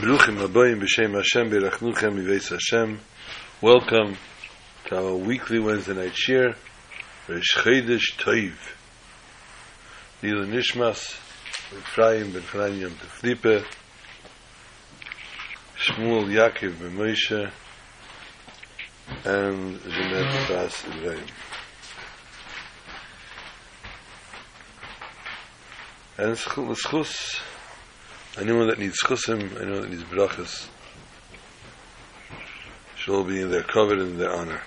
Bruchim Abayim B'Shem Hashem Berachnuchem Miveis Hashem. Welcome to our weekly Wednesday night shir. Resh Chodesh Toiv. Lila Nishmas, Ephraim Ben Chanan Yom Teflipe, Shmuel Yaakov Ben Moshe, and Jeanette Bas Ibrahim. And Schus, anyone that needs chusim, anyone that needs brachas, should all be in their covered and their honor.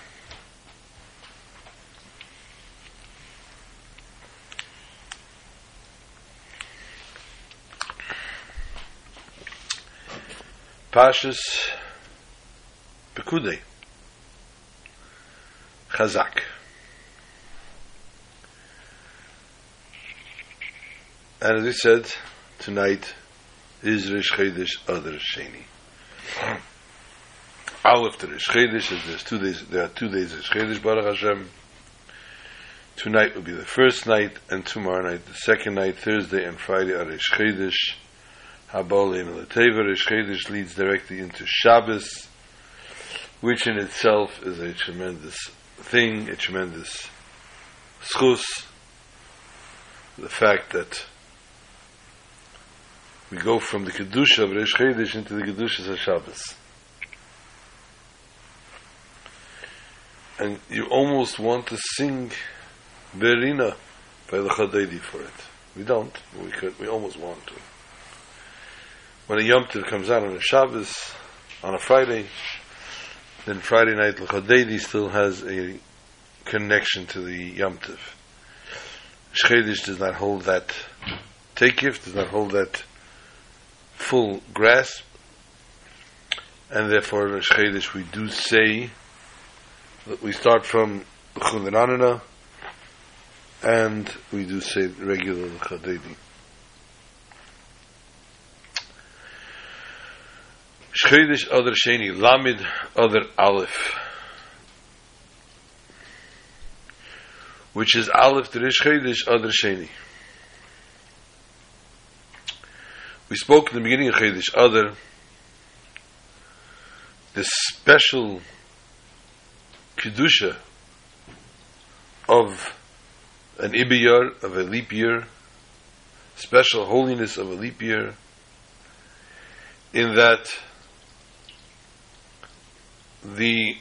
Pashas Pekudei Chazak. And as we said, tonight is Rish Chodesh Adar Sheni. Aleph to Rish Chodesh is there's two days. There are two days of Rish Chodesh Baruch Hashem. Tonight will be the first night, and tomorrow night the second night. Thursday and Friday are Rish Chodesh. Habal in the Teva Rish Chodesh leads directly into Shabbos, which in itself is a tremendous thing, a tremendous schus. The fact that we go from the Kedusha of Rish Chodesh into the Kedusha of Shabbos. And you almost want to sing Berina by the Chadedi for it. We don't, but we could, we almost want to. When a Yom Tov comes out on a Shabbos, on a Friday, then Friday night the Chadedi still has a connection to the Yom Tov. Shchedish does not hold that takif, does not hold that full grasp, and therefore in Shchedish we do say that we start from Chulananana, and we do say regular Chadedi. Shchedish Adar Sheni, Lamid Adar Aleph, which is Aleph to Shchedish Adar Sheni. We spoke in the beginning of Chodesh Adar the special kedusha of an ibiyar of a leap year, special holiness of a leap year, in that the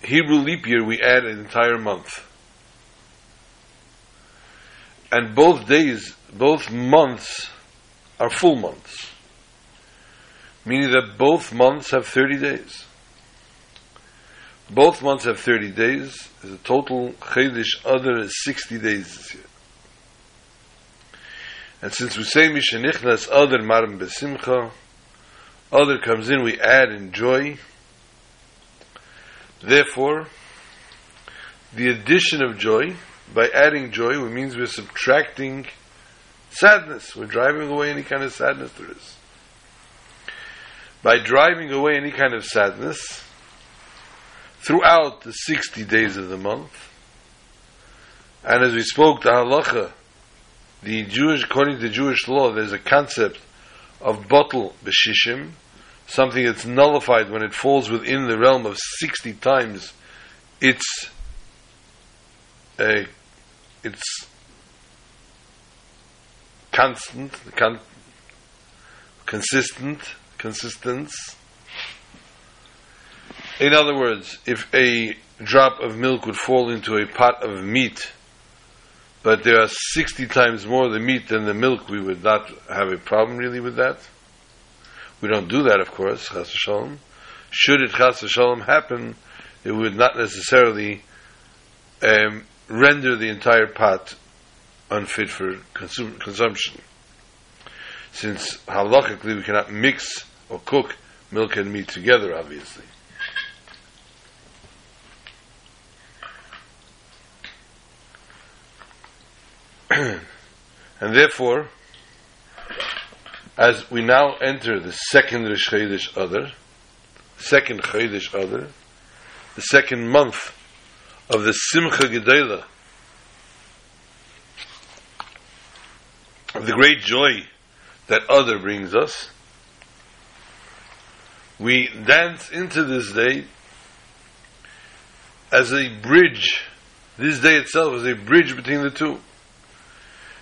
Hebrew leap year we add an entire month. And both days, both months are full months. Meaning that both months have 30 days. Both months have 30 days. The total Chedesh Adar is 60 days this year. And since we say Mishanichnas Adar Marim Besimcha, Adar comes in, we add in joy. Therefore, the addition of joy, by adding joy, means we're subtracting sadness. We're driving away any kind of sadness there is. By driving away any kind of sadness throughout the 60 days of the month, and as we spoke, the halacha, the Jewish, according to Jewish law, there's a concept of batel beshishim, something that's nullified when it falls within the realm of 60 times its uh, its constant, con- consistent, consistence. In other words, if a drop of milk would fall into a pot of meat, but there are 60 times more the meat than the milk, we would not have a problem really with that. We don't do that, of course, chas v'shalom. Should it chas v'shalom happen, it would not necessarily um, render the entire pot unfit for consum- consumption. Since halachically we cannot mix or cook milk and meat together, obviously. and therefore, as we now enter the second Rish Adar, second Chodesh Adar, the second month of the Simcha Gedolah, of the great joy that Adar brings us, We dance into this day as a bridge. This day itself is a bridge between the two.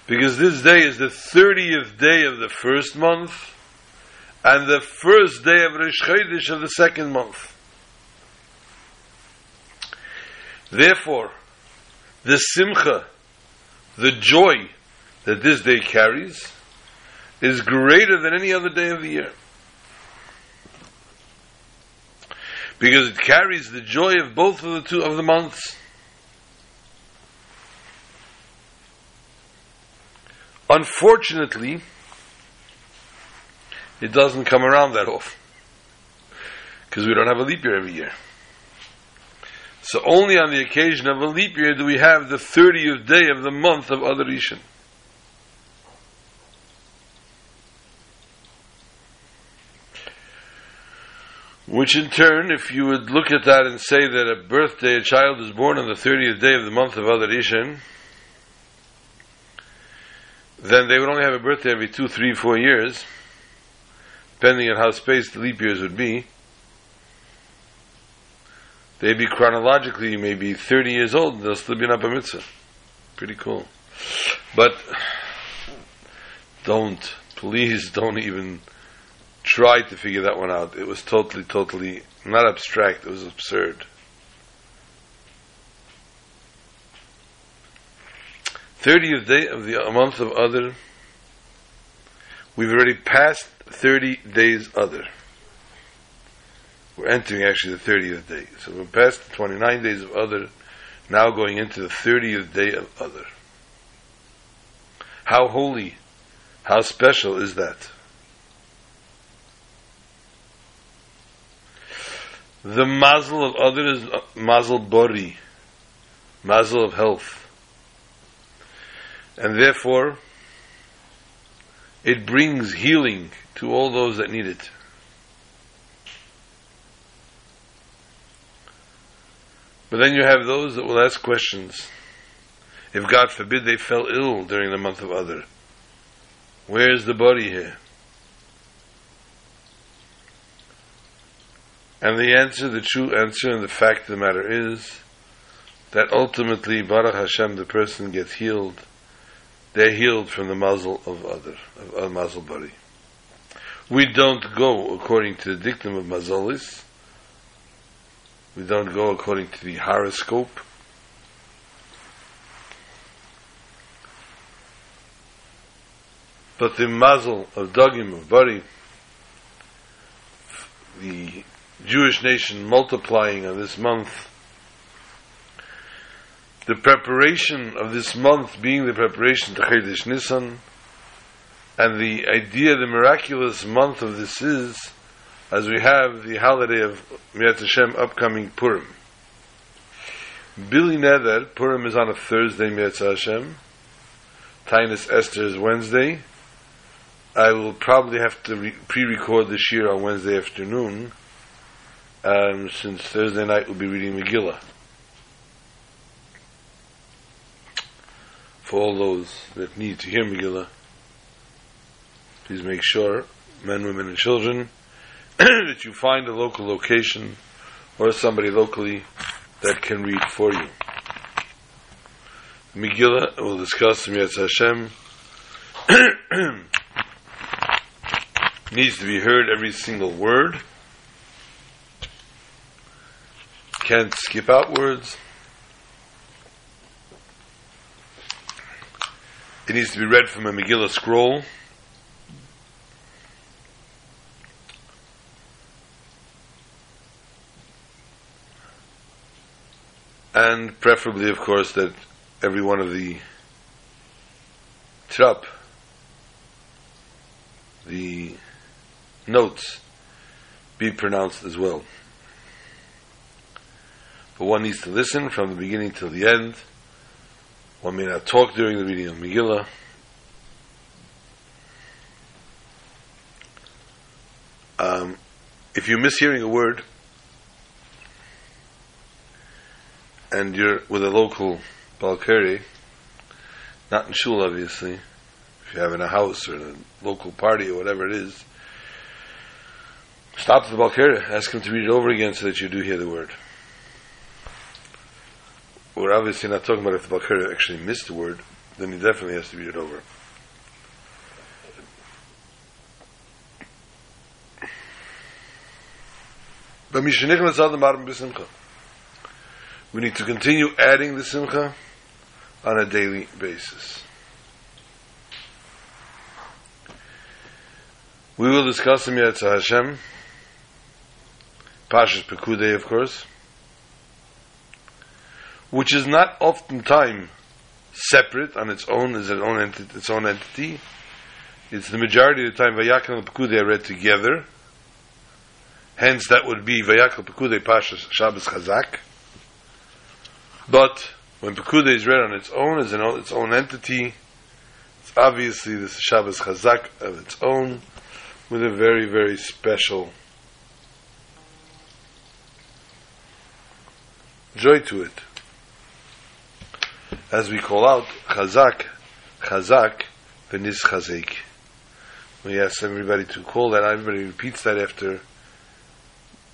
Because this day is the 30th day of the first month and the first day of Rosh Chodesh of the second month. Therefore, the simcha, the joy that this day carries, is greater than any other day of the year. Because it carries the joy of both of the two of the months. Unfortunately, it doesn't come around that often. Because we don't have a leap year every year. So only on the occasion of a leap year do we have the 30th day of the month of Adar Which in turn, if you would look at that and say that a birthday, a child is born on the 30th day of the month of Adar Rishon, then they would only have a birthday every two, three, four years, depending on how spaced the leap years would be. They'd be chronologically maybe 30 years old, and they'll still be in Upper Mitzvah. Pretty cool. But don't, please don't even try to figure that one out. It was totally, totally not abstract, it was absurd. 30th day of the month of Adar. we've already passed 30 days Adar. We're entering actually the 30th day. So we're past the 29 days of Adar, now going into the 30th day of Adar. How holy, how special is that? The mazel of Adar is uh, mazel bori, mazel of health. And therefore, it brings healing to all those that need it. But then you have those that will ask questions. If God forbid they fell ill during the month of Adar, where is the body here? And the answer, the true answer, and the fact of the matter is that ultimately, Baruch Hashem, the person gets healed they're healed from the mazel of Adar, of a mazel body. We don't go according to the dictum of Mazolis. We don't go according to the horoscope. But the mazel of Dagim, of body, the Jewish nation multiplying on this month, the preparation of this month being the preparation to Chedesh Nisan, and the idea, the miraculous month of this is, as we have the holiday of Miyat Hashem upcoming Purim. Bli Neder, Purim is on a Thursday, Miyat Hashem. Taanis Esther is Wednesday. I will probably have to re- pre-record this year on Wednesday afternoon, um, since Thursday night we'll be reading Megillah. for all those that need to hear Megillah, please make sure, men, women, and children, that you find a local location or somebody locally that can read for you. Megillah, we'll discuss Miyatz Hashem, needs to be heard every single word. Can't skip out words. It needs to be read from a Megillah scroll. And preferably, of course, that every one of the trap, the notes, be pronounced as well. But one needs to listen from the beginning till the end. One may not talk during the reading of Megillah. Um, if you miss hearing a word, and you're with a local Balkari, not in shul obviously, if you have in a house or a local party or whatever it is, Stop the Balkira, ask him to read it over again so that you do hear the word. We're obviously not talking about if the Balkira actually missed the word, then he definitely has to read it over. We need to continue adding the simcha on a daily basis. We will discuss him yet Hashem, Pashas Pekudei, of course, which is not often time separate on its own as its own entity. Its own entity. It's the majority of the time Vayakhel and Pekudei are read together. Hence, that would be Vayakhel Pekudei Pashas Shabbos Chazak. But when Pekudei is read on its own as an, its own entity, it's obviously this Shabbos Chazak of its own with a very, very special joy to it. As we call out, Chazak, Chazak, Veniz Chazek. We ask everybody to call that, everybody repeats that after,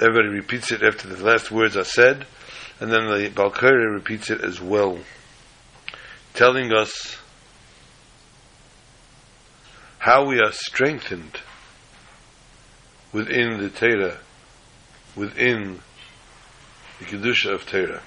everybody repeats it after the last words are said, and then the Balkari repeats it as well, telling us how we are strengthened within the Torah, within the Kedusha of Torah.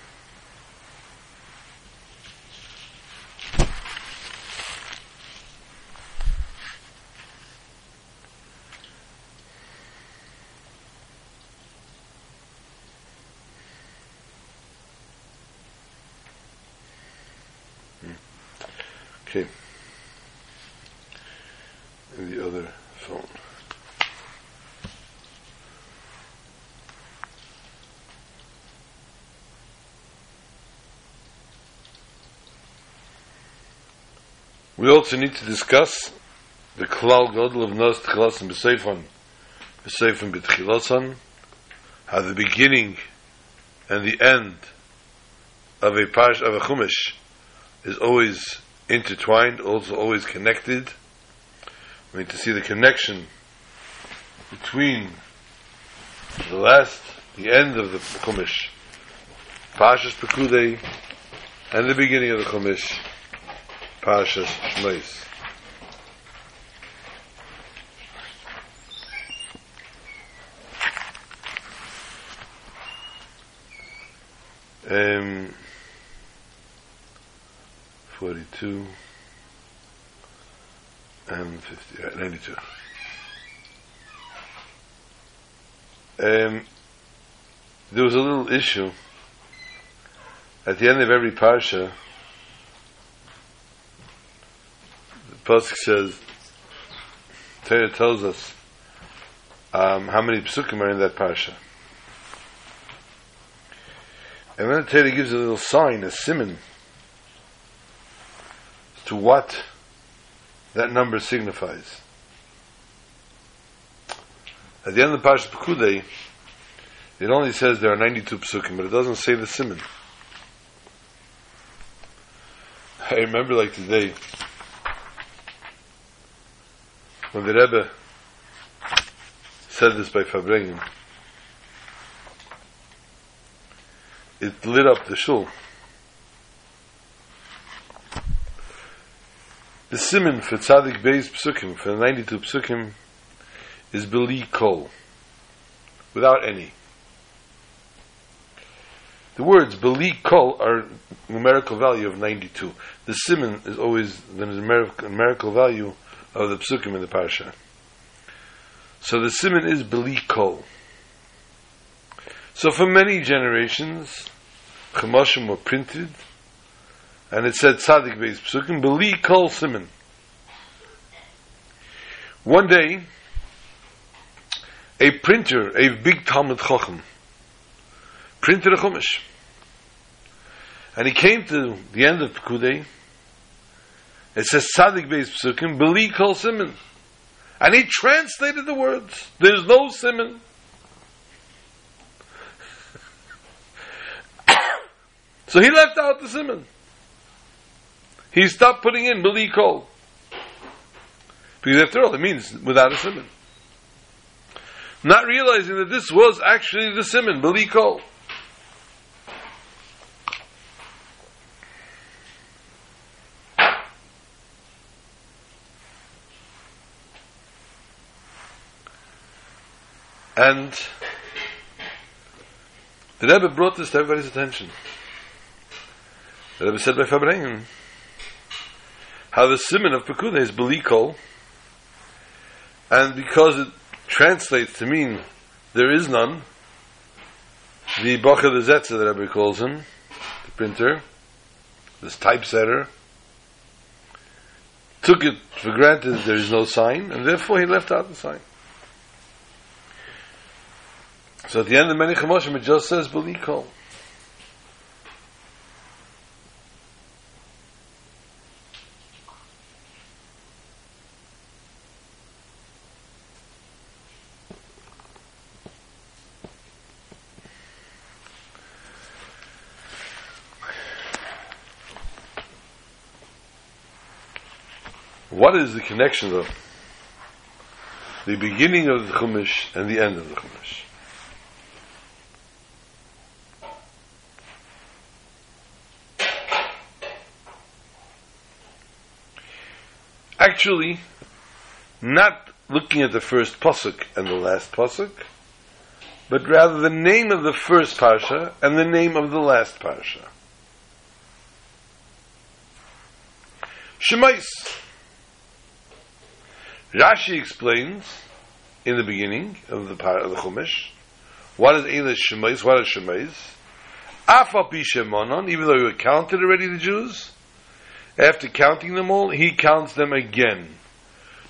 Hmm. Okay. And the other phone. We also need to discuss the Klal Gadol of Nos Tchilas and B'Seifon, B'Seifon B'Tchilasan, how the beginning and the end of a pash of a chumash is always intertwined, also always connected. We need to see the connection between the last, the end of the chumash, Pashas Pekudei, and the beginning of the chumash, Parshas Shmois. Um, 42 and 50, right, 92. Um, there was a little issue at the end of every parsha Pasuk says, Torah tells us um, how many psukim are in that parsha. And then the Torah gives a little sign, a simon, to what that number signifies. At the end of the Parsha Pekudei, it only says there are 92 psukim, but it doesn't say the simon. I remember like today, when the Rebbe said this by Farbrengen, it lit up the shul. The simon for tzaddik beis psukim, for the 92 psukim, is beli kol, without any. The words beli kol are numerical value of 92. The simon is always the numerical value of the psukim in the parsha. So the simon is beli kol. So for many generations, chumashim were printed, and it said tzaddik beis psukim beli kol simon. One day, a printer, a big Talmud Chochem, printed a chumash, and he came to the end of Pekudei, it says Tzaddik Beis Psukim, Beli Kol. And he translated the words. There's no Simon. so he left out the Simon. He stopped putting in Beli Kol. Because after all, it means without a Simon. not realizing that this was actually the simon, Balikol. And the Rebbe brought this to everybody's attention. The Rebbe said by Farbrengen how the simon of Pekudei is Belikol, and because it translates to mean there is none, the Bacha the Zetzer that Rebbe calls him, the printer, this typesetter, took it for granted there is no sign, and therefore he left out the sign. So at the end of many Chumashim, it just says Belikol. What is the connection though? The beginning of the Chumash and the end of the Chumash. Actually, not looking at the first pasuk and the last pasuk, but rather the name of the first parsha and the name of the last parsha. Shemais. Rashi explains in the beginning of the part of the Chumash what is Eilis Shemais, what is Shemais. Afapi Shemonon, even though he counted already the Jews, after counting them all, he counts them again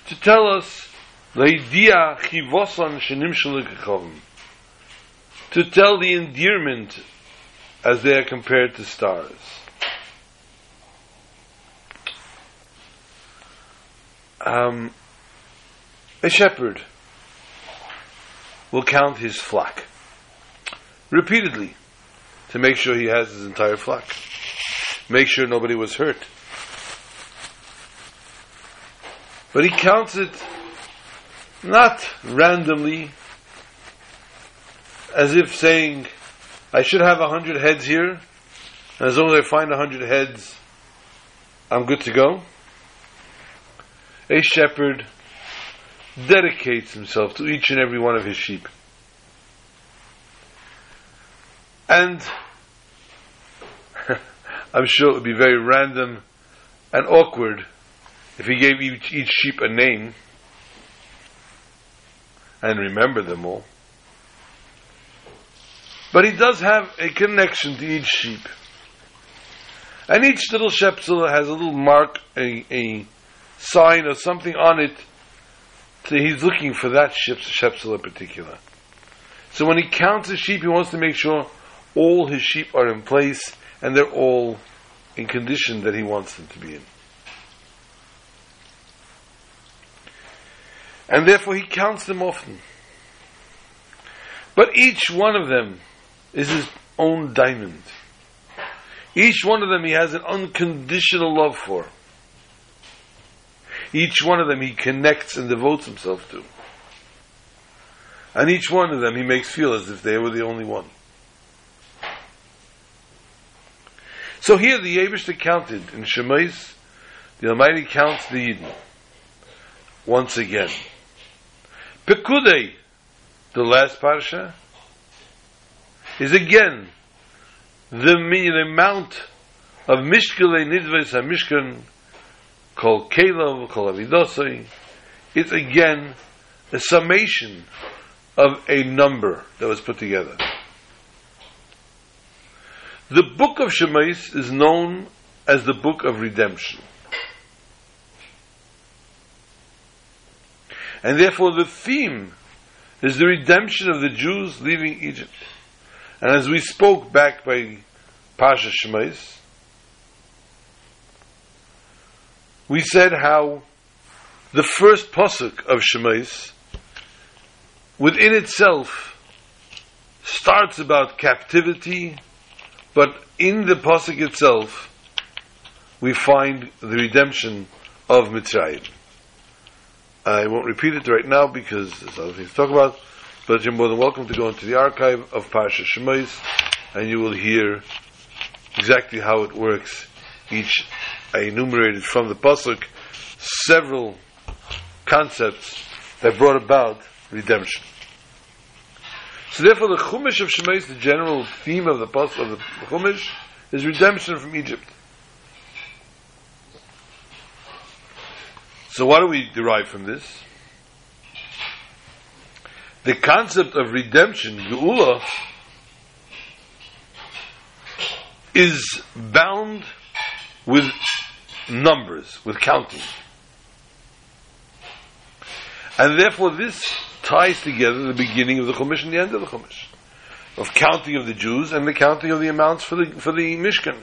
to tell us to tell the endearment as they are compared to stars. Um, a shepherd will count his flock repeatedly to make sure he has his entire flock. Make sure nobody was hurt. But he counts it not randomly, as if saying, I should have a hundred heads here, and as long as I find a hundred heads, I'm good to go. A shepherd dedicates himself to each and every one of his sheep. And I'm sure it would be very random and awkward if he gave each, each sheep a name and remember them all. But he does have a connection to each sheep. And each little shepzilla has a little mark, a, a sign or something on it. So he's looking for that shepzilla in particular. So when he counts his sheep, he wants to make sure all his sheep are in place and they're all in condition that he wants them to be in. And therefore he counts them often. But each one of them is his own diamond. Each one of them he has an unconditional love for. Each one of them he connects and devotes himself to. And each one of them he makes feel as if they were the only one. So here the Yavishta counted in Shemais, the Almighty counts the Eden once again. Pekudei, the last parsha, is again the, the amount of Mishkele Nidves HaMishkan called Kalov, called Avidosai. It's again a summation of a number that was put together. The book of Shemais is known as the book of redemption. And therefore the theme is the redemption of the Jews leaving Egypt. And as we spoke back by Pasha Shemais, we said how the first pasuk of Shemais within itself starts about captivity, but in the pasuk itself we find the redemption of Mitzrayim. I won't repeat it right now because there's other things to talk about. but you're more than welcome to go into the archive of Parsha Shemais, and you will hear exactly how it works. Each I enumerated from the pasuk several concepts that brought about redemption. So therefore, the Chumash of Shemais, the general theme of the pasuk of the Chumash, is redemption from Egypt. So what do we derive from this? The concept of redemption, Geula, is bound with numbers, with counting. And therefore this ties together the beginning of the Chumash and the end of the Chumash. Of counting of the Jews and the counting of the amounts for the, for the Mishkan.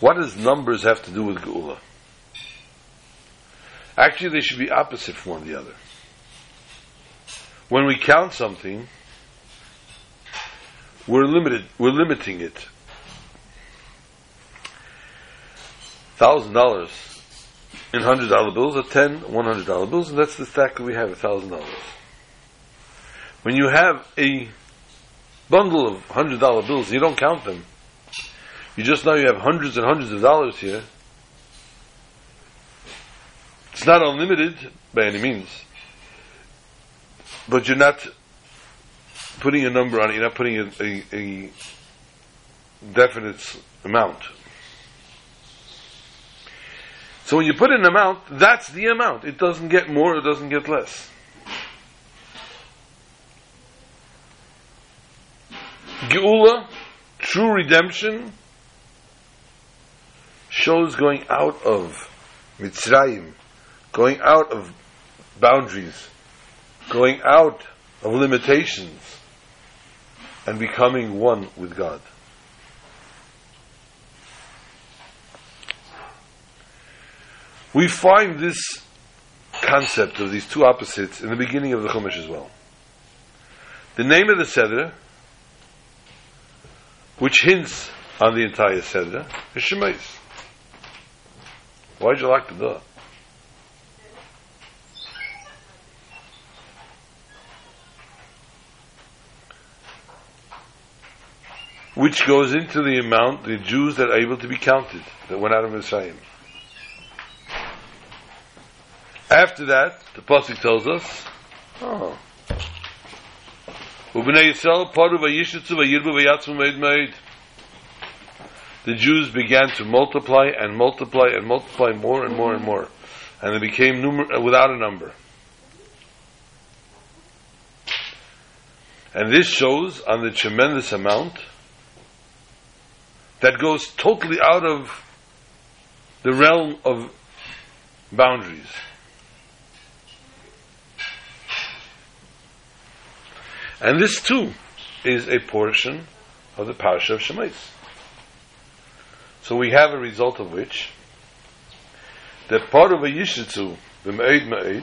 What does numbers have to do with Geula? Actually, they should be opposite from one the other. When we count something, we're limited, we're limiting it. Thousand dollars in hundred dollar bills are ten one hundred dollar bills, and that's the stack that we have, a thousand dollars. When you have a bundle of hundred dollar bills, you don't count them. You just know you have hundreds and hundreds of dollars here. It's not unlimited by any means. But you're not putting a number on it, you're not putting a, a, a definite amount. So when you put an amount, that's the amount. It doesn't get more, it doesn't get less. Geula, true redemption, shows going out of Mitzrayim, going out of boundaries, going out of limitations, and becoming one with God. We find this concept of these two opposites in the beginning of the Chumash as well. The name of the Seder, which hints on the entire Seder, is Shemais. Why'd you lock the door? Which goes into the amount the Jews that are able to be counted, that went out of Messiah. After that, the Pasuk tells us, oh, Ubnei Yisrael paru vayishitzu vayirbu vayatzmu meid meid the Jews began to multiply and multiply and multiply more and more and more. And they became numer- uh, without a number. And this shows on the tremendous amount that goes totally out of the realm of boundaries. And this too is a portion of the parasha of Shemais. So we have a result of which that part of a yishitzu, the me'ed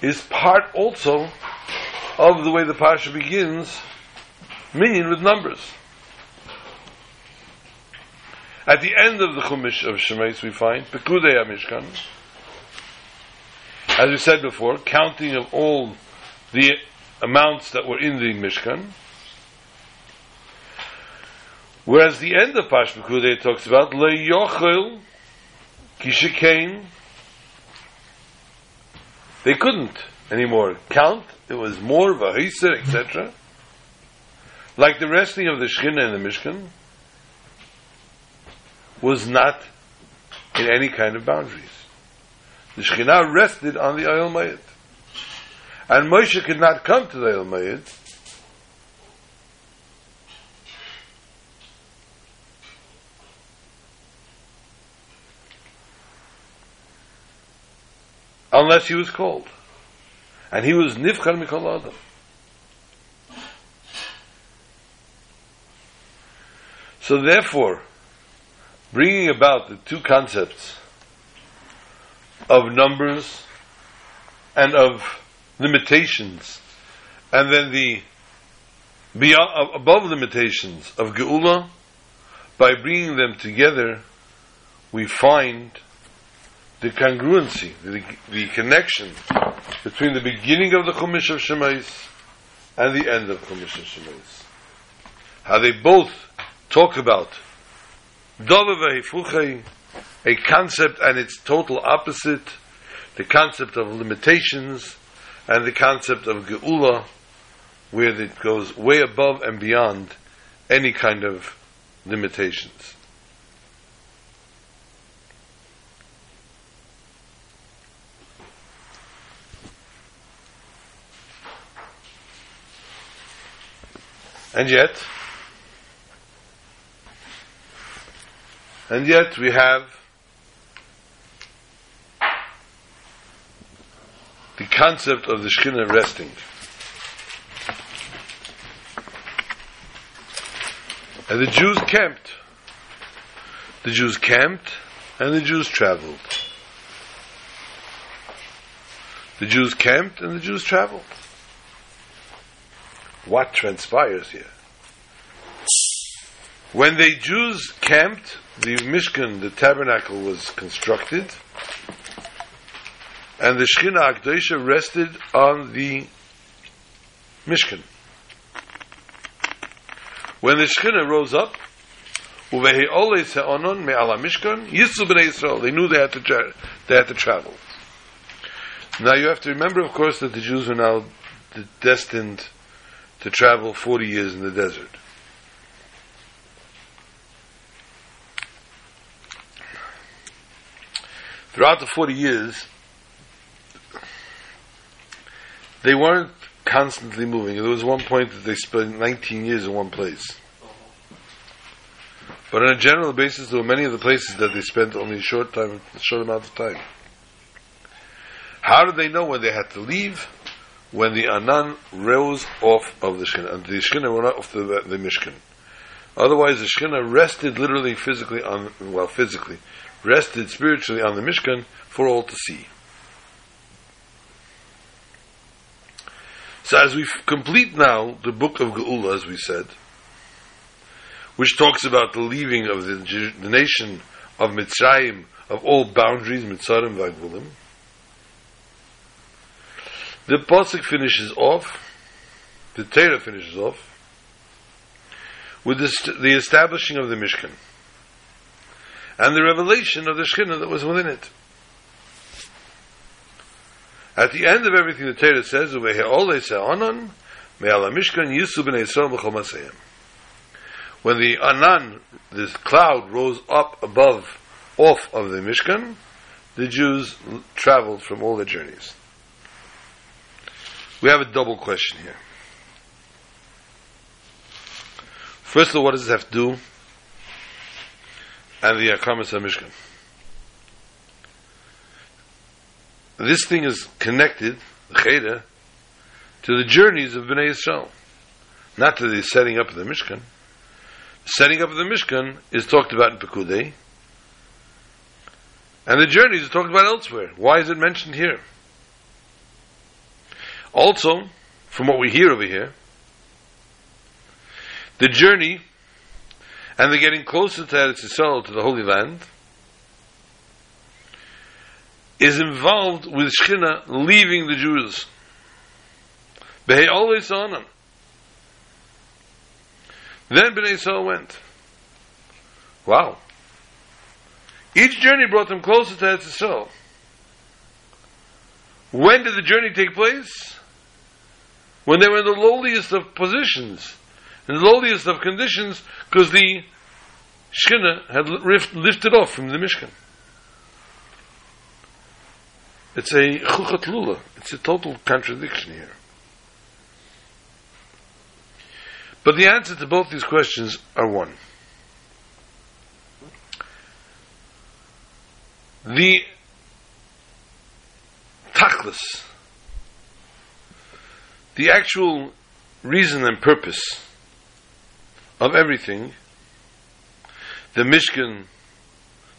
is part also of the way the parsha begins, meaning with numbers. At the end of the Chumash of Shemais we find Pekudei HaMishkan, as we said before, counting of all the amounts that were in the Mishkan, Whereas the end of Pash Pekudei talks about Le Yochel Kishikain. They couldn't anymore count. It was more Vahiser, etc. Like the resting of the Shekhinah and the Mishkan was not in any kind of boundaries. The Shekhinah rested on the Oil Mayit. And Moshe could not come to the Oil Mayit unless he was called. And he was Nifchar Mikol Adam. So therefore, bringing about the two concepts of numbers and of limitations, and then the beyond, above limitations of Geula, by bringing them together, we find the congruency, the, the connection between the beginning of the Chumash of Shemais and the end of Chumash of Shemais. How they both talk about a concept and its total opposite, the concept of limitations and the concept of Geula, where it goes way above and beyond any kind of limitations. And yet, and yet we have the concept of the Shekhinah resting. And the Jews camped. The Jews camped and the Jews traveled. The Jews camped and the Jews traveled what transpires here. When the Jews camped, the Mishkan, the tabernacle, was constructed, and the Shekhinah Akdosha rested on the Mishkan. When the Shekhinah rose up, Mishkan, they knew they had to tra- they had to travel. Now you have to remember, of course, that the Jews were now destined to travel 40 years in the desert. Throughout the 40 years, they weren't constantly moving. There was one point that they spent 19 years in one place. But on a general basis, there were many of the places that they spent only a short time, a short amount of time. How did they know when they had to leave? When the Anan rose off of the Shekhinah, and the Shekhinah went off the, the Mishkan. Otherwise, the Shekhinah rested literally, physically on, well, physically, rested spiritually on the Mishkan for all to see. So as we complete now the book of Geula, as we said, which talks about the leaving of the, the nation of Mitzrayim, of all boundaries, Mitzarim, Vagvulim, the Pasuk finishes off, the Torah finishes off, with the, the establishing of the Mishkan and the revelation of the Shekhinah that was within it. At the end of everything, the Torah says. When the Anan, this cloud, rose up above, off of the Mishkan, the Jews traveled from all their journeys. We have a double question here. First of all, what does this have to do? And the Akamas Mishkan. This thing is connected, the Cheda, to the journeys of Bnei Yisrael, not to the setting up of the Mishkan. The setting up of the Mishkan is talked about in Pekudei, and the journeys are talked about elsewhere. Why is it mentioned here? Also, from what we hear over here, the journey and the getting closer to Eretz Yisrael, to the Holy Land, is involved with Shechina leaving the Jews. They always on them. Then Bnei Yisrael went. Wow. Each journey brought them closer to Eretz Yisrael. When did the journey take place? When they were in the lowliest of positions, in the lowliest of conditions, because the Shekhinah had lifted off from the Mishkan. It's a chuchat lula. It's a total contradiction here. But the answer to both these questions are one. The tachlis, the actual reason and purpose of everything, the Mishkan,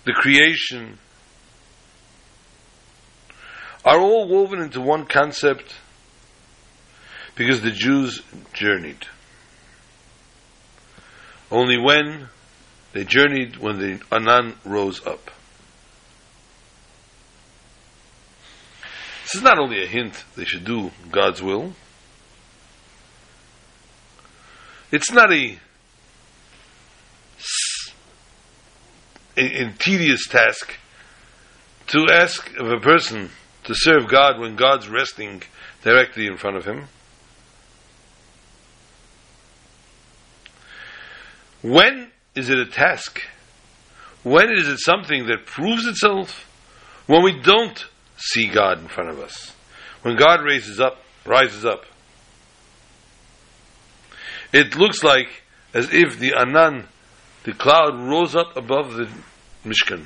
the creation, are all woven into one concept because the Jews journeyed. Only when they journeyed, when the Anan rose up. This is not only a hint they should do God's will. It's not a, a, a tedious task to ask of a person to serve God when God's resting directly in front of him. When is it a task? When is it something that proves itself? When we don't see God in front of us. When God raises up, rises up. It looks like as if the Anan, the cloud, rose up above the Mishkan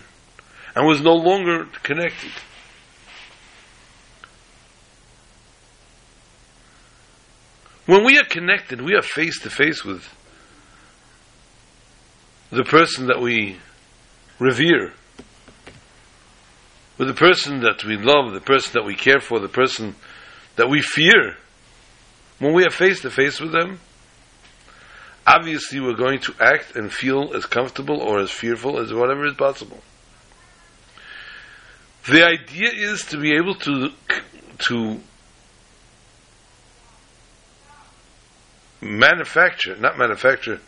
and was no longer connected. When we are connected, we are face to face with the person that we revere, with the person that we love, the person that we care for, the person that we fear. When we are face to face with them, obviously we're going to act and feel as comfortable or as fearful as whatever is possible. The idea is to be able to to manufacture, not manufacture,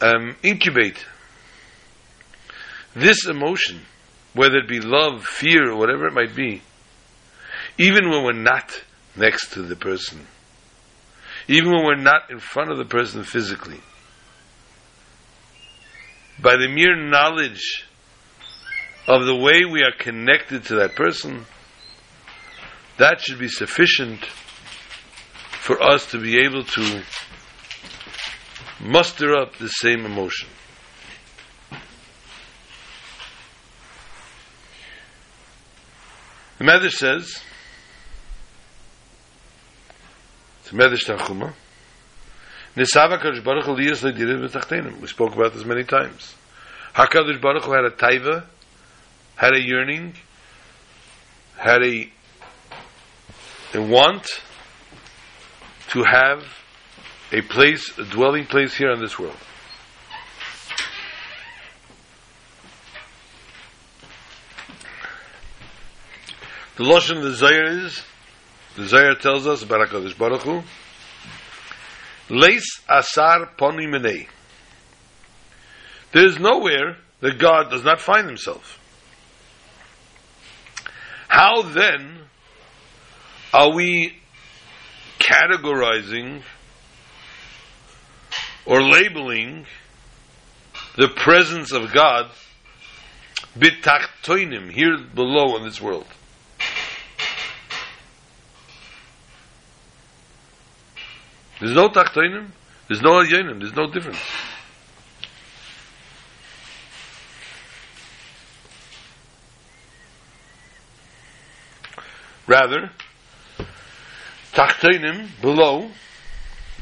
um, incubate this emotion, whether it be love, fear, or whatever it might be, even when we're not next to the person, even when we're not in front of the person physically. By the mere knowledge of the way we are connected to that person, that should be sufficient for us to be able to muster up the same emotion. The Medrash says, it's Medrash Tanchuma, Nisava Kadosh Baruch Hu liyas le'dirid v'tachtenim. We spoke about this many times. HaKadosh Baruch Hu had a taiva, had a yearning, had a, a want to have a place, a dwelling place here on this world. The Lashon of the Zohar is, the Zohar tells us about HaKadosh Baruch Hu, Leis asar poni. There is nowhere that God does not find himself. How then are we categorizing or labeling the presence of God bitachtoinim, here below in this world? There's no tachtoinim, there's no alyonim, there's no difference. Rather, tachtoinim, below,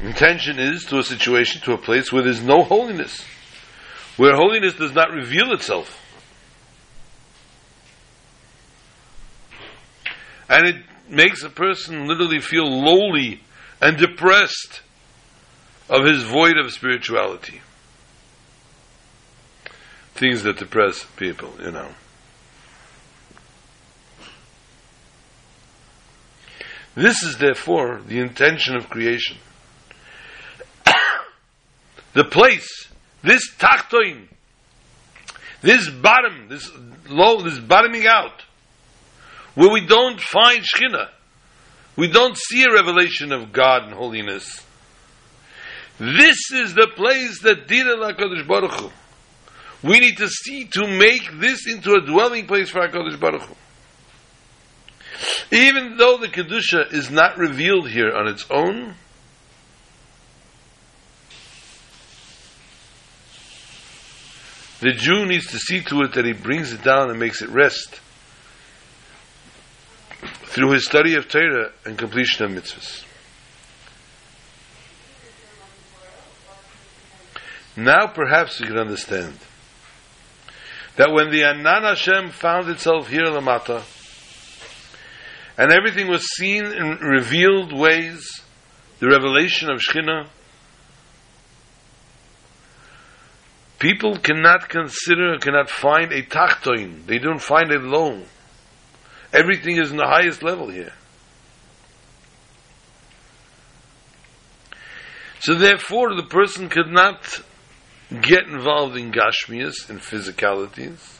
intention is to a situation, to a place where there's no holiness, where holiness does not reveal itself. And it makes a person literally feel lowly and depressed of his void of spirituality. Things that depress people, you know. This is therefore the intention of creation. the place, this tachtoin, this bottom, this low, this bottoming out, where we don't find Shekhinah, we don't see a revelation of God and holiness. This is the place that Dira HaKadosh Baruch Hu. We need to see to make this into a dwelling place for HaKadosh Baruch Hu. Even though the Kedusha is not revealed here on its own, the Jew needs to see to it that he brings it down and makes it rest through his study of Torah and completion of mitzvahs. Now perhaps you can understand that when the Anan Hashem found itself here in Lamata, and everything was seen in revealed ways, the revelation of Shekhinah, people cannot consider, cannot find a tachtoin. They don't find it alone Everything is in the highest level here. So therefore, the person could not get involved in gashmias, in physicalities.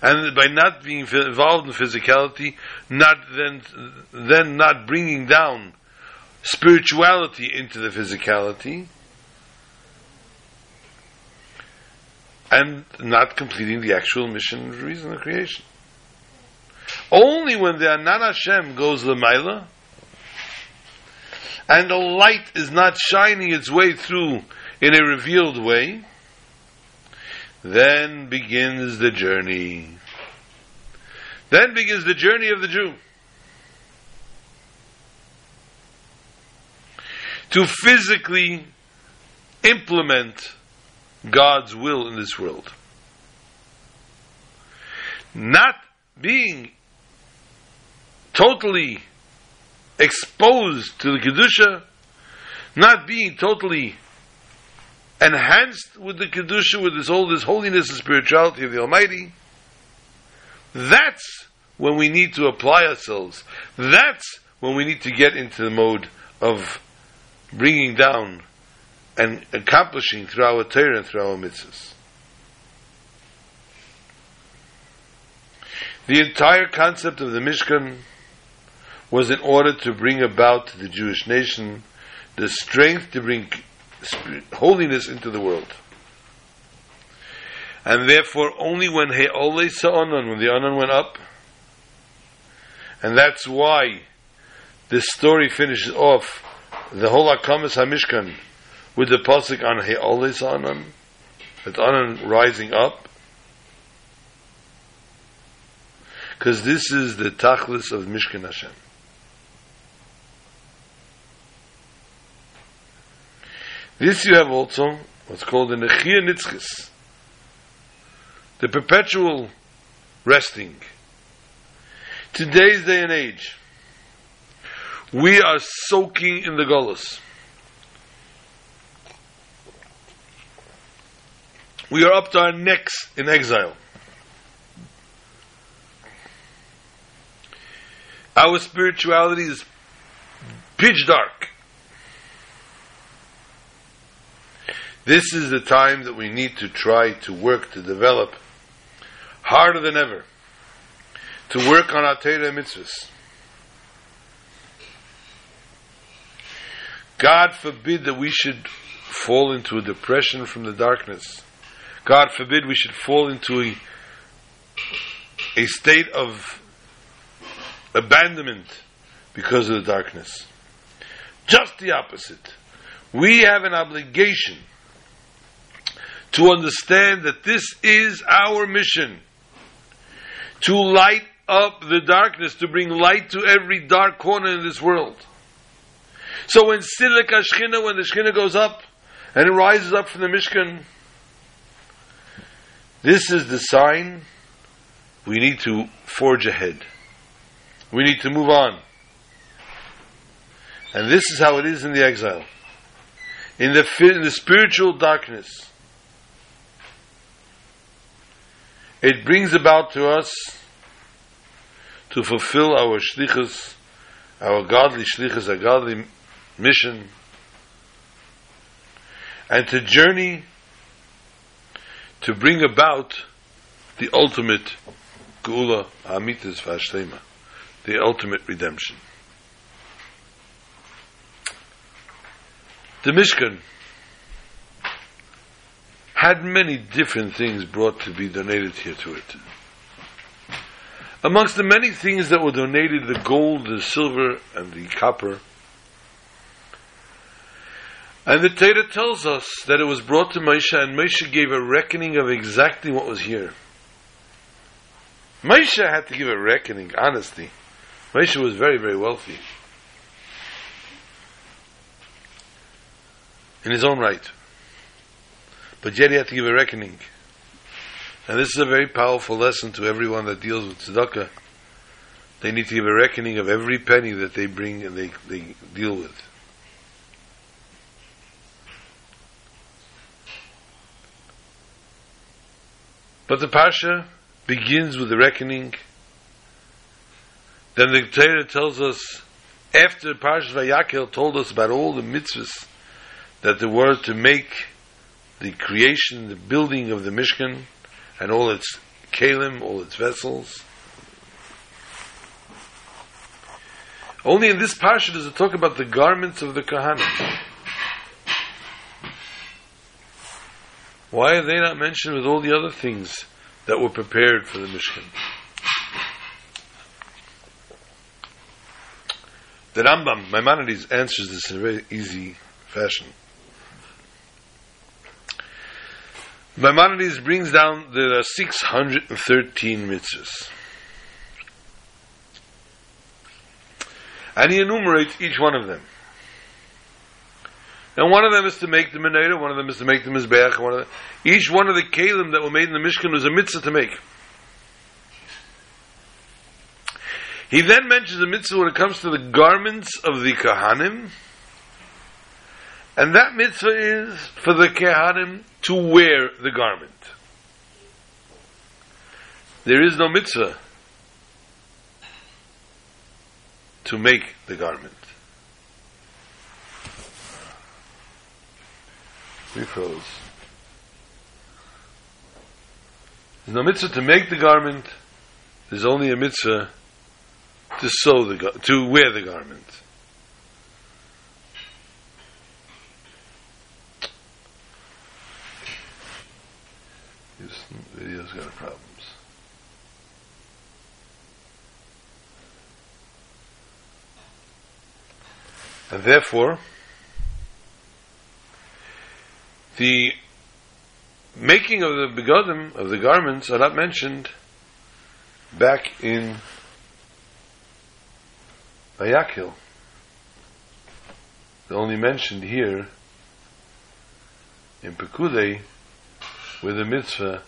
And by not being involved in physicality, not then, then not bringing down spirituality into the physicality, and not completing the actual mission and reason of creation. Only when the Anan Hashem goes Lamaila, and the light is not shining its way through in a revealed way, then begins the journey. Then begins the journey of the Jew. To physically implement God's will in this world. Not being totally exposed to the Kedusha, not being totally enhanced with the Kedusha, with this all this holiness and spirituality of the Almighty, that's when we need to apply ourselves. That's when we need to get into the mode of bringing down and accomplishing through our Torah and through our mitzvahs. The entire concept of the Mishkan was in order to bring about the Jewish nation the strength to bring holiness into the world. And therefore, only when He'ole Sa'anan, when the Anan went up, and that's why this story finishes off the whole Akamas HaMishkan with the pasuk on He'ole Sa'anan, that Anan rising up, because this is the tachlis of Mishkan Hashem. This you have also what's called the Nechia Nitzchis, the perpetual resting. Today's day and age, we are soaking in the gullus. We are up to our necks in exile. Our spirituality is pitch dark. This is the time that we need to try to work to develop harder than ever to work on our Torah mitzvahs. God forbid that we should fall into a depression from the darkness. God forbid we should fall into a, a state of abandonment because of the darkness. Just the opposite. We have an obligation to understand that this is our mission to light up the darkness, to bring light to every dark corner in this world. So when Silika Shechina, when the Shechina goes up and it rises up from the Mishkan, this is the sign we need to forge ahead. We need to move on. And this is how it is in the exile. In the, in the spiritual darkness, it brings about to us to fulfill our shlichus, our godly shlichus, our godly mission, and to journey to bring about the ultimate geula, amitas vashlema, the ultimate redemption. The Mishkan had many different things brought to be donated here to it. Amongst the many things that were donated, the gold, the silver, and the copper. And the Torah tells us that it was brought to Moshe, and Moshe gave a reckoning of exactly what was here. Moshe had to give a reckoning, honestly. Moshe was very, very wealthy. In his own right. But yet he had to give a reckoning. And this is a very powerful lesson to everyone that deals with tzedakah. They need to give a reckoning of every penny that they bring and they, they deal with. But the Pasha begins with the reckoning Then the Torah tells us, after Parshas Vayakhel told us about all the mitzvahs that there were to make the creation, the building of the Mishkan, and all its kalim, all its vessels. Only in this parsha does it talk about the garments of the Kohanim. Why are they not mentioned with all the other things that were prepared for the Mishkan? The Rambam, Maimonides, answers this in a very easy fashion. Maimonides brings down are 613 mitzvahs. And he enumerates each one of them. And one of them is to make the menorah, one of them is to make the mizbeach, one of them, each one of the kalim that were made in the Mishkan was a mitzvah to make. He then mentions a mitzvah when it comes to the garments of the Kahanim, and that mitzvah is for the Kahanim to wear the garment. There is no mitzvah to make the garment. We froze. There's no mitzvah to make the garment. There's only a mitzvah to sew the to wear the garment. This video's got problems. And therefore, the making of the begodim, of the garments, are not mentioned back in Vayakhel. They're only mentioned here in Pekudei, where the mitzvah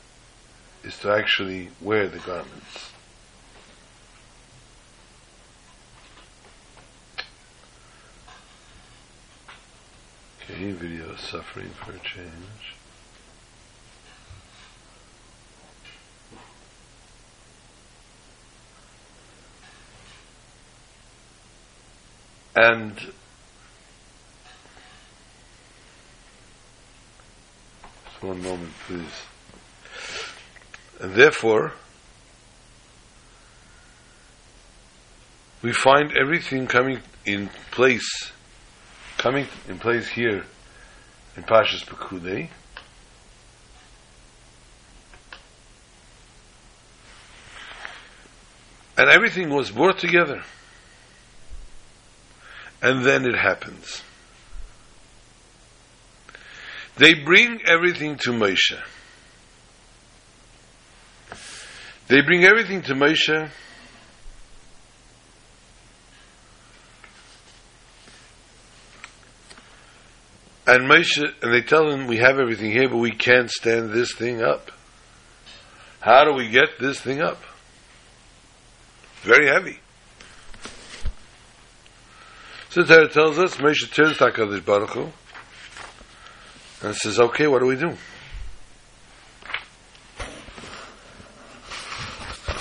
is to actually wear the garments. Okay, video suffering for a change. And one moment, please. And therefore, we find everything coming in place, coming in place here in Pashas Pekudei. And everything was brought together. And then it happens. They bring everything to Moshe. They bring everything to Moshe. And Moshe, and they tell him, we have everything here, but we can't stand this thing up. How do we get this thing up? Very heavy. So Torah tells us, Moshe turns to HaKadosh Baruch Hu, and says, okay, what do we do?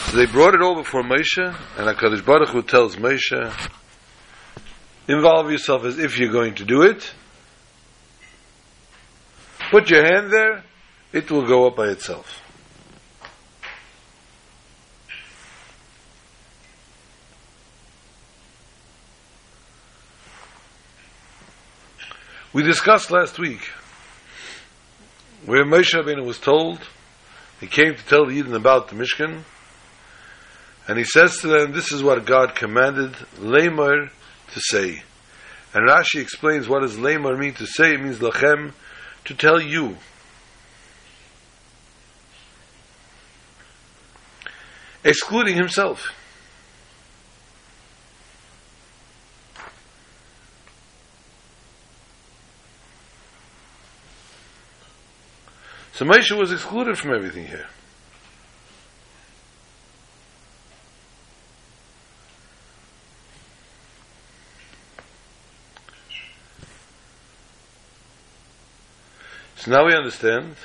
So they brought it all before Moshe, and HaKadosh Baruch Hu tells Moshe, involve yourself as if you're going to do it, put your hand there, it will go up by itself. We discussed last week where Moshe Rabbeinu was told, he came to tell the Eden about the Mishkan, and he says to them, this is what God commanded Lamar to say. And Rashi explains what does Lamar mean to say. It means lachem, to tell you. Excluding himself. So Moshe was excluded from everything here. So now we understand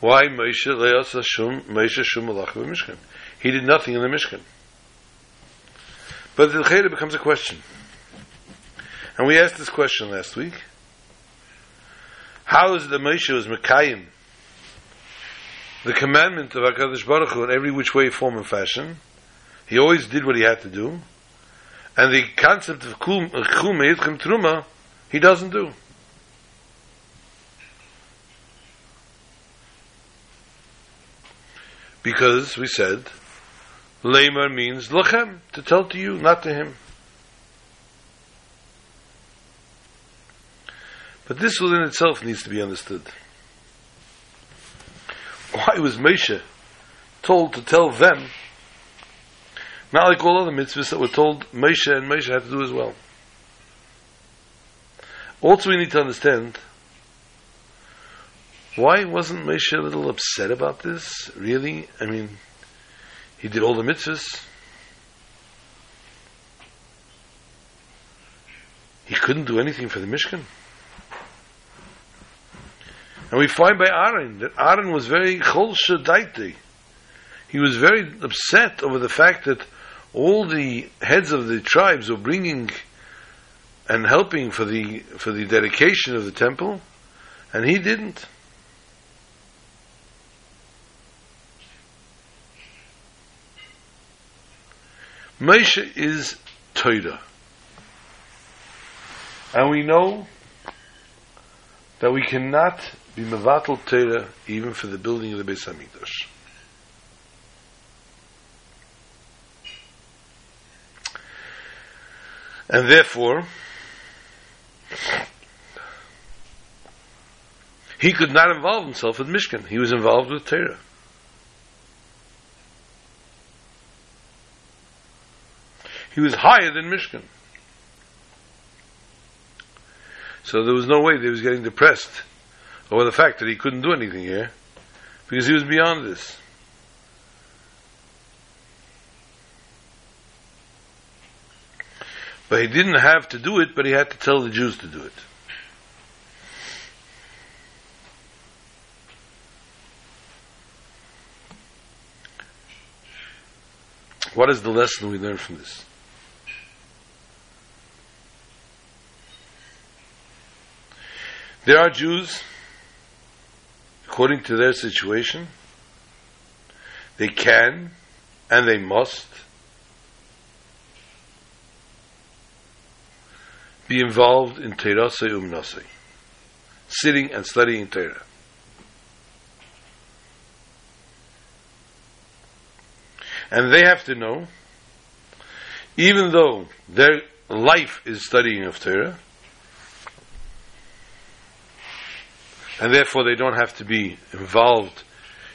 why Moshe Le'asa Shum Moshe Shum Malach Mishkan. He did nothing in the Mishkan. But the Chayra becomes a question. And we asked this question last week. How is that Moshe was Mekayim? The commandment of HaKadosh Baruch Hu in every which way, form, and fashion. He always did what he had to do. And the concept of Chum Eidchem Truma, he doesn't do. Because we said, Lamer means lachem, to tell to you, not to him. But this within itself needs to be understood. Why was Moshe told to tell them, not like all other mitzvahs that were told Moshe and Moshe had to do as well? Also, we need to understand why wasn't Moshe a little upset about this? Really? I mean, he did all the mitzvahs. He couldn't do anything for the Mishkan. And we find by Aaron that Aaron was very chol daiti. He was very upset over the fact that all the heads of the tribes were bringing and helping for the for the dedication of the temple, and he didn't. Moshe is Torah. And we know that we cannot be Mevatel Torah even for the building of the Beis HaMikdash. And therefore, he could not involve himself with Mishkan. He was involved with Torah. He was higher than Mishkan. So there was no way that he was getting depressed over the fact that he couldn't do anything here, because he was beyond this. But he didn't have to do it, but he had to tell the Jews to do it. What is the lesson we learn from this? There are Jews, according to their situation, they can and they must be involved in Teirase Umnase, sitting and studying Torah. And they have to know, even though their life is studying of Torah, and therefore they don't have to be involved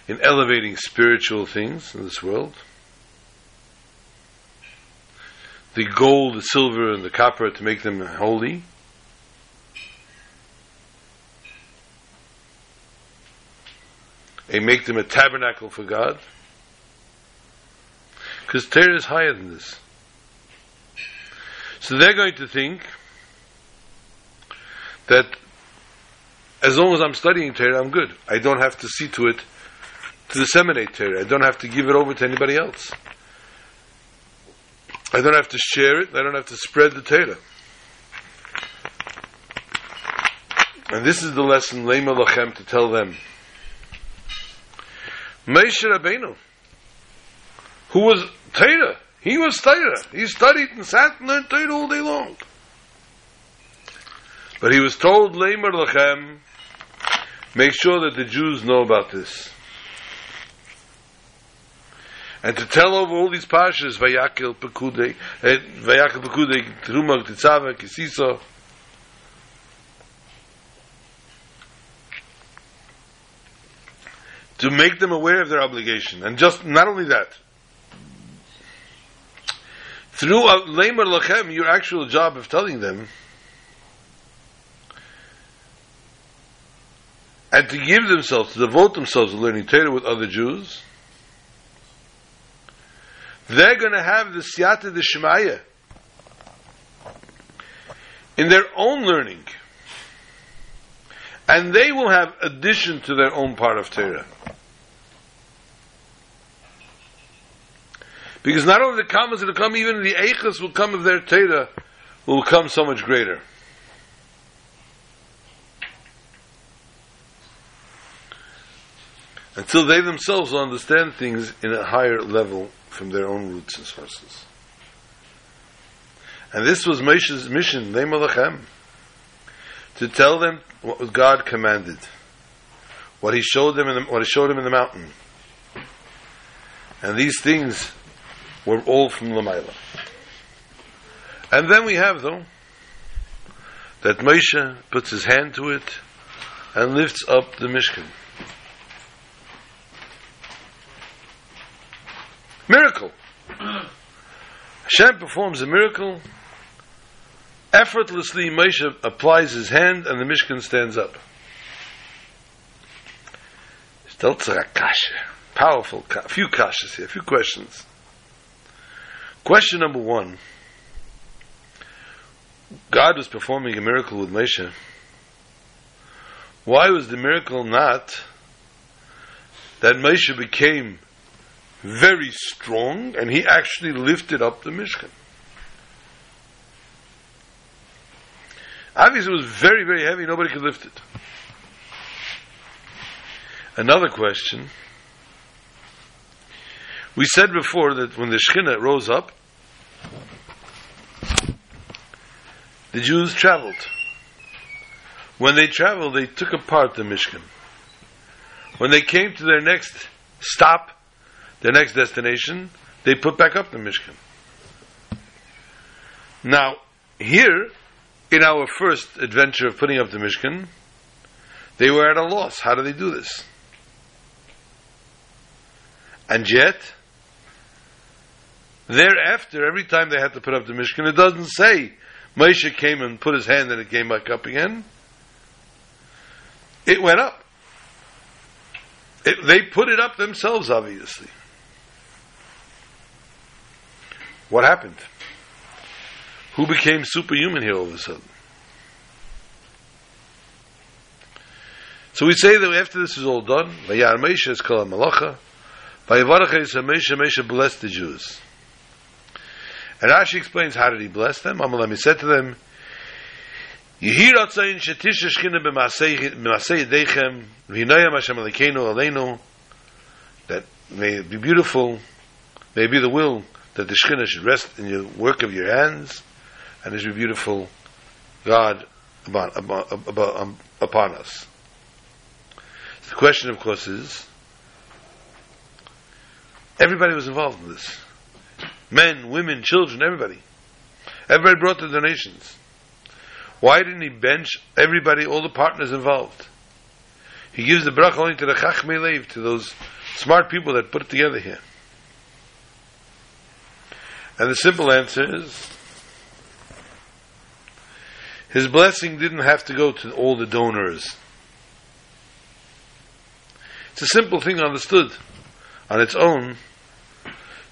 in elevating spiritual things in this world. The gold, the silver, and the copper to make them holy. They make them a tabernacle for God. Because Torah is higher than this. So they're going to think that as long as I'm studying Torah, I'm good. I don't have to see to it to disseminate Torah. I don't have to give it over to anybody else. I don't have to share it. I don't have to spread the Torah. And this is the lesson, Lema Lachem, to tell them. Moshe Rabbeinu, who was Torah, he was Torah. He studied and sat and learned Torah all day long. But he was told, Lema Lachem, Make sure that the Jews know about this. And to tell over all these pashas, Vayakil Pekude, eh, Vayakil Pekude, Trumag, Titzava, Kisisa, to make them aware of their obligation. And just, not only that, through Lamer Lachem, your actual job of telling them, and to give themselves, to devote themselves to learning Torah with other Jews, they're going to have the siyata de shemaya in their own learning, and they will have addition to their own part of Torah. Because not only the commas will come, even the eichas will come of their Torah will come so much greater. Until they themselves will understand things in a higher level from their own roots and sources. And this was Moshe's mission, Leimalachem, to tell them what God commanded, what He showed them in the, what He showed them in the mountain, and these things were all from Lamaila. And then we have though that Moshe puts his hand to it and lifts up the Mishkan. Miracle. Hashem performs a miracle. Effortlessly, Moshe applies his hand and the Mishkan stands up. Powerful, a few kashas here, a few questions. Question number one. God was performing a miracle with Moshe. Why was the miracle not that Moshe became very strong, and he actually lifted up the Mishkan. Obviously, it was very, very heavy. Nobody could lift it. Another question. We said before that when the Shekhinah rose up, the Jews traveled. When they traveled, they took apart the Mishkan. When they came to their next stop, their next destination, they put back up the Mishkan. Now, here, in our first adventure of putting up the Mishkan, they were at a loss. How do they do this? And yet, thereafter, every time they had to put up the Mishkan, it doesn't say Moshe came and put his hand and it came back up again. It went up. It, they put it up themselves, obviously. What happened? Who became superhuman here all of a sudden? So we say that after this is all done, Vayar Moshe is called Malacha, Vayavarach is Moshe, Moshe blessed the Jews. And Rashi explains how did he bless them? Amalam, he said to them, Yehir atzayin shetish shchina b'masei yedechem, v'hinayam Hashem alikeinu aleinu, that may be beautiful, may be the will that the Shekhinah should rest in the work of your hands, and it should be beautiful, God, upon, upon, um, upon us. The question, of course, is everybody was involved in this men, women, children, everybody. Everybody brought the donations. Why didn't he bench everybody, all the partners involved? He gives the bracha only to the chachmei to those smart people that put it together here. And the simple answer is his blessing didn't have to go to all the donors. It's a simple thing understood on its own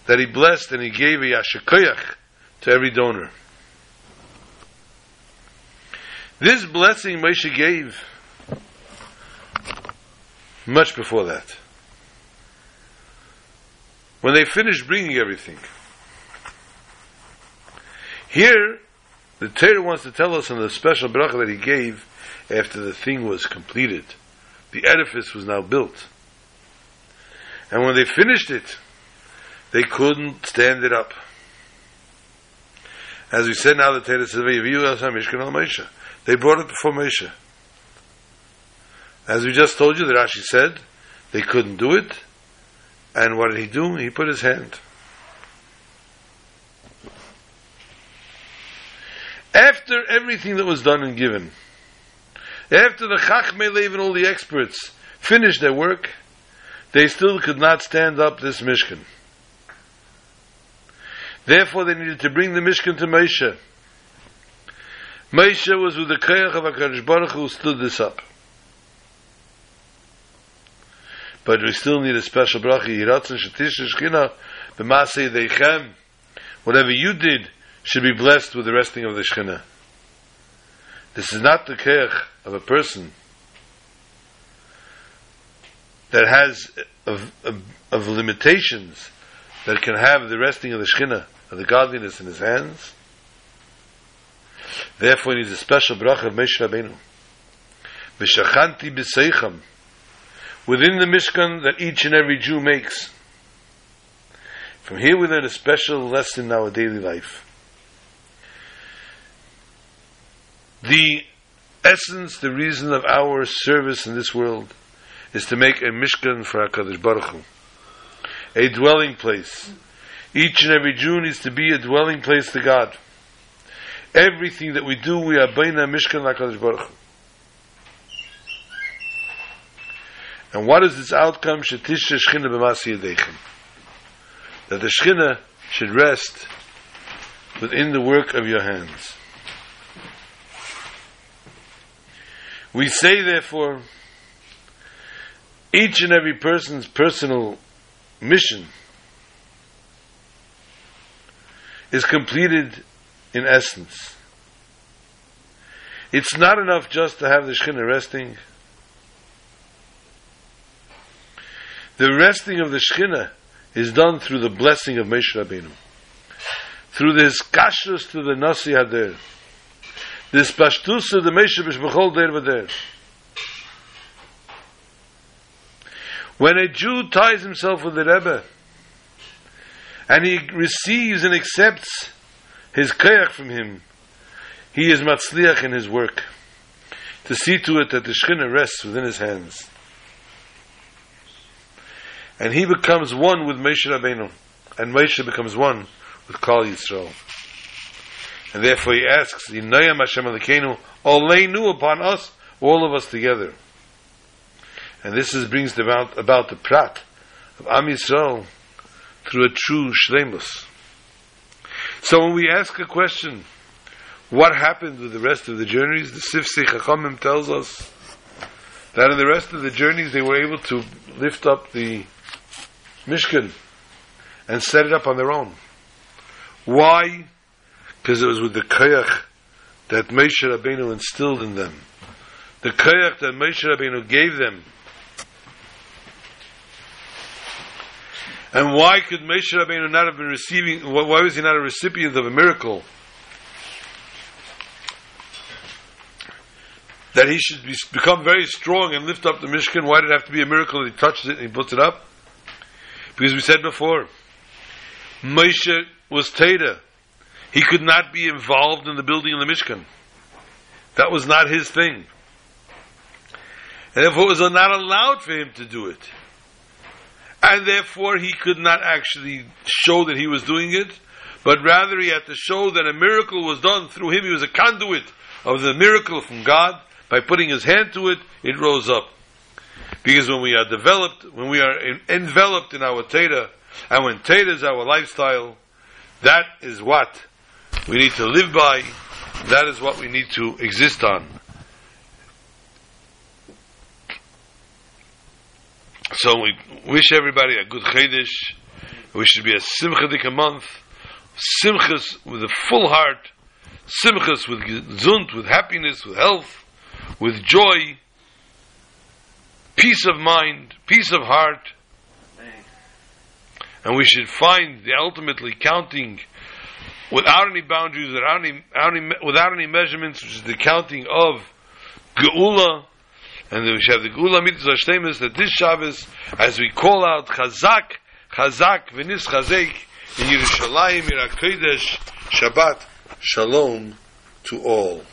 that he blessed and he gave a yashikoyach to every donor. This blessing Moshe gave much before that. When they finished bringing everything, here, the Torah wants to tell us on the special bracha that he gave after the thing was completed. The edifice was now built. And when they finished it, they couldn't stand it up. As we said now, the Torah says, They brought it before Moshe. As we just told you, the Rashi said, they couldn't do it. And what did he do? He put his hand. After everything that was done and given, after the Chachmei Lev and all the experts finished their work, they still could not stand up this Mishkan. Therefore, they needed to bring the Mishkan to Moshe. Moshe was with the Koyach of HaKadosh Baruch who stood this up. But we still need a special bracha. Yiratzin shetish shkina b'masei deichem. Whatever you did, should be blessed with the resting of the Shekhinah. This is not the keich of a person that has of, of, of limitations that can have the resting of the Shekhinah, of the godliness in his hands. Therefore, he needs a special bracha of Moshe Rabbeinu. V'shachanti b'seicham, within the Mishkan that each and every Jew makes. From here we learn a special lesson in our daily life. The essence, the reason of our service in this world is to make a Mishkan for HaKadosh Baruch Hu. A dwelling place. Each and every Jew needs to be a dwelling place to God. Everything that we do, we are Baina Mishkan HaKadosh Baruch Hu. And what is its outcome? Shetisha Shechina b'masi yadechem. That the Shechina should rest within the work of your hands. We say, therefore, each and every person's personal mission is completed in essence. It's not enough just to have the Shekhinah resting. The resting of the Shekhinah is done through the blessing of Moshe Rabbeinu. Through this kashrus to the Nasi Hader. This pashtus to the Moshe B'Shbechol Der V'Der. When a Jew ties himself with the Rebbe, and he receives and accepts his koyach from him, he is matzliach in his work to see to it that the Shekhinah rests within his hands. And he becomes one with Moshe Rabbeinu, and Moshe becomes one with Kal Yisrael. And therefore he asks, Yinayam Hashem Elokeinu, Oleinu upon us, all of us together. And this is, brings about, about the prat of Am Yisrael through a true shlemus. So when we ask a question, what happened with the rest of the journeys? The Sifsei Chachamim tells us that in the rest of the journeys they were able to lift up the Mishkan and set it up on their own. Why? Because it was with the koyach that Moshe Rabbeinu instilled in them. The koyach that Moshe Rabbeinu gave them And why could Moshe Rabbeinu not have been receiving, why was he not a recipient of a miracle? That he should be, become very strong and lift up the Mishkan. Why did it have to be a miracle that he touches it and he puts it up? Because we said before, Moshe was Teda. He could not be involved in the building of the Mishkan. That was not his thing. And therefore it was not allowed for him to do it and therefore he could not actually show that he was doing it, but rather he had to show that a miracle was done through him. He was a conduit of the miracle from God. By putting his hand to it, it rose up. Because when we are developed, when we are in, enveloped in our Teda, and when Teda is our lifestyle, that is what we need to live by, that is what we need to exist on. So we wish everybody a good Chodesh. We should be a Simchadik month. Simchas with a full heart. Simchas with zunt, with happiness, with health, with joy, peace of mind, peace of heart. And we should find the ultimately counting without any boundaries, without any, without any measurements, which is the counting of Geula, and we have the Gula Mitzvah Shtemis that this Shabbos, as we call out Chazak, Chazak, V'nis Chazek, in Yerushalayim, Yirakodesh, Shabbat, Shalom to all.